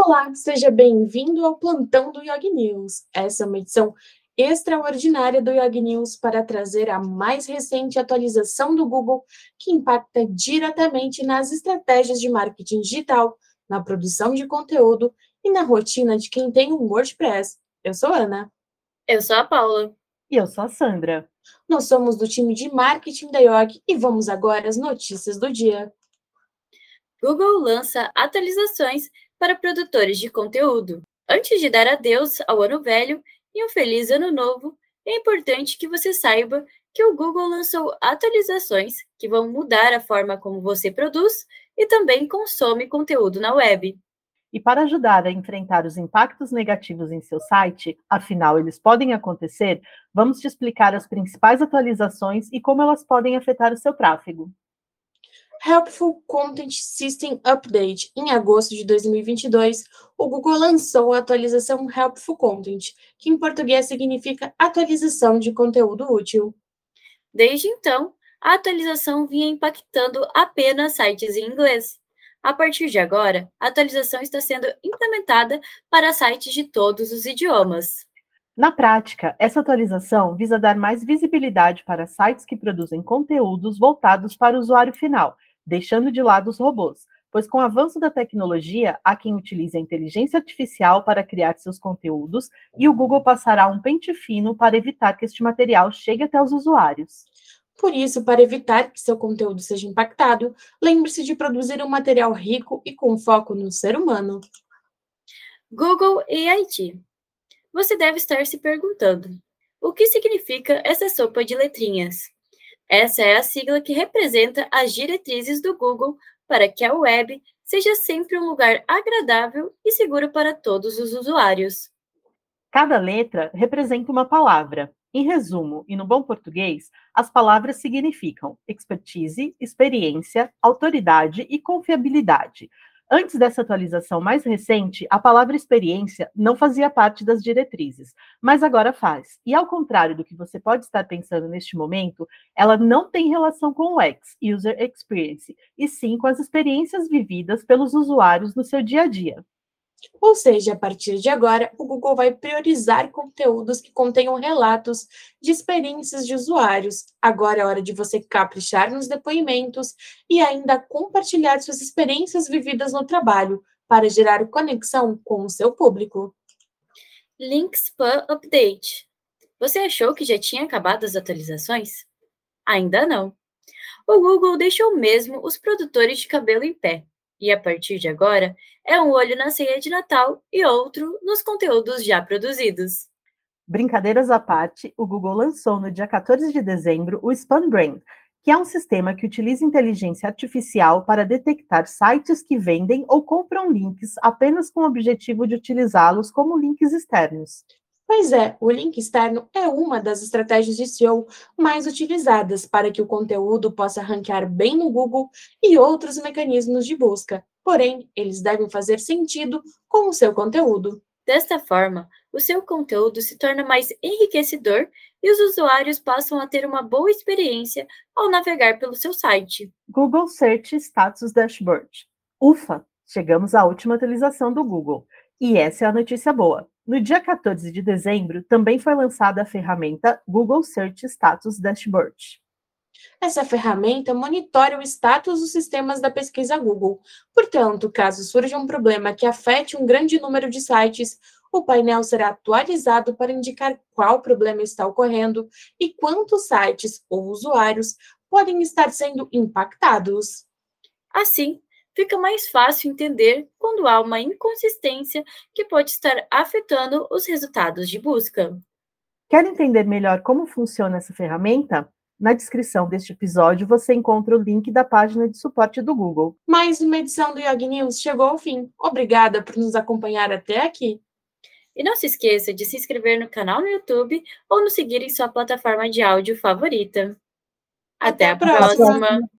Olá, seja bem-vindo ao plantão do Yog News. Essa é uma edição extraordinária do Yog News para trazer a mais recente atualização do Google que impacta diretamente nas estratégias de marketing digital, na produção de conteúdo e na rotina de quem tem um WordPress. Eu sou Ana. Eu sou a Paula. E eu sou a Sandra. Nós somos do time de marketing da Yog e vamos agora às notícias do dia. Google lança atualizações para produtores de conteúdo. Antes de dar adeus ao ano velho e um feliz ano novo, é importante que você saiba que o Google lançou atualizações que vão mudar a forma como você produz e também consome conteúdo na web. E para ajudar a enfrentar os impactos negativos em seu site, afinal eles podem acontecer, vamos te explicar as principais atualizações e como elas podem afetar o seu tráfego. Helpful Content System Update. Em agosto de 2022, o Google lançou a atualização Helpful Content, que em português significa atualização de conteúdo útil. Desde então, a atualização vinha impactando apenas sites em inglês. A partir de agora, a atualização está sendo implementada para sites de todos os idiomas. Na prática, essa atualização visa dar mais visibilidade para sites que produzem conteúdos voltados para o usuário final deixando de lado os robôs, pois com o avanço da tecnologia, há quem utilize a inteligência artificial para criar seus conteúdos e o Google passará um pente fino para evitar que este material chegue até os usuários. Por isso, para evitar que seu conteúdo seja impactado, lembre-se de produzir um material rico e com foco no ser humano. Google e IT. Você deve estar se perguntando: o que significa essa sopa de letrinhas? Essa é a sigla que representa as diretrizes do Google para que a web seja sempre um lugar agradável e seguro para todos os usuários. Cada letra representa uma palavra. Em resumo, e no bom português, as palavras significam expertise, experiência, autoridade e confiabilidade, Antes dessa atualização mais recente, a palavra experiência não fazia parte das diretrizes, mas agora faz. E ao contrário do que você pode estar pensando neste momento, ela não tem relação com o X, User Experience, e sim com as experiências vividas pelos usuários no seu dia a dia. Ou seja, a partir de agora, o Google vai priorizar conteúdos que contenham relatos de experiências de usuários. Agora é hora de você caprichar nos depoimentos e ainda compartilhar suas experiências vividas no trabalho para gerar conexão com o seu público. Link Spam Update. Você achou que já tinha acabado as atualizações? Ainda não. O Google deixou mesmo os produtores de cabelo em pé e a partir de agora é um olho na ceia de Natal e outro nos conteúdos já produzidos. Brincadeiras à parte, o Google lançou no dia 14 de dezembro o Spam Brain, que é um sistema que utiliza inteligência artificial para detectar sites que vendem ou compram links apenas com o objetivo de utilizá-los como links externos. Pois é, o link externo é uma das estratégias de SEO mais utilizadas para que o conteúdo possa ranquear bem no Google e outros mecanismos de busca. Porém, eles devem fazer sentido com o seu conteúdo. Desta forma, o seu conteúdo se torna mais enriquecedor e os usuários passam a ter uma boa experiência ao navegar pelo seu site. Google Search Status Dashboard. Ufa! Chegamos à última atualização do Google. E essa é a notícia boa. No dia 14 de dezembro, também foi lançada a ferramenta Google Search Status Dashboard. Essa ferramenta monitora o status dos sistemas da pesquisa Google. Portanto, caso surja um problema que afete um grande número de sites, o painel será atualizado para indicar qual problema está ocorrendo e quantos sites ou usuários podem estar sendo impactados. Assim, fica mais fácil entender quando há uma inconsistência que pode estar afetando os resultados de busca. Quer entender melhor como funciona essa ferramenta? Na descrição deste episódio você encontra o link da página de suporte do Google. Mais uma edição do Yog News chegou ao fim. Obrigada por nos acompanhar até aqui. E não se esqueça de se inscrever no canal no YouTube ou nos seguir em sua plataforma de áudio favorita. Até, até a próxima. próxima.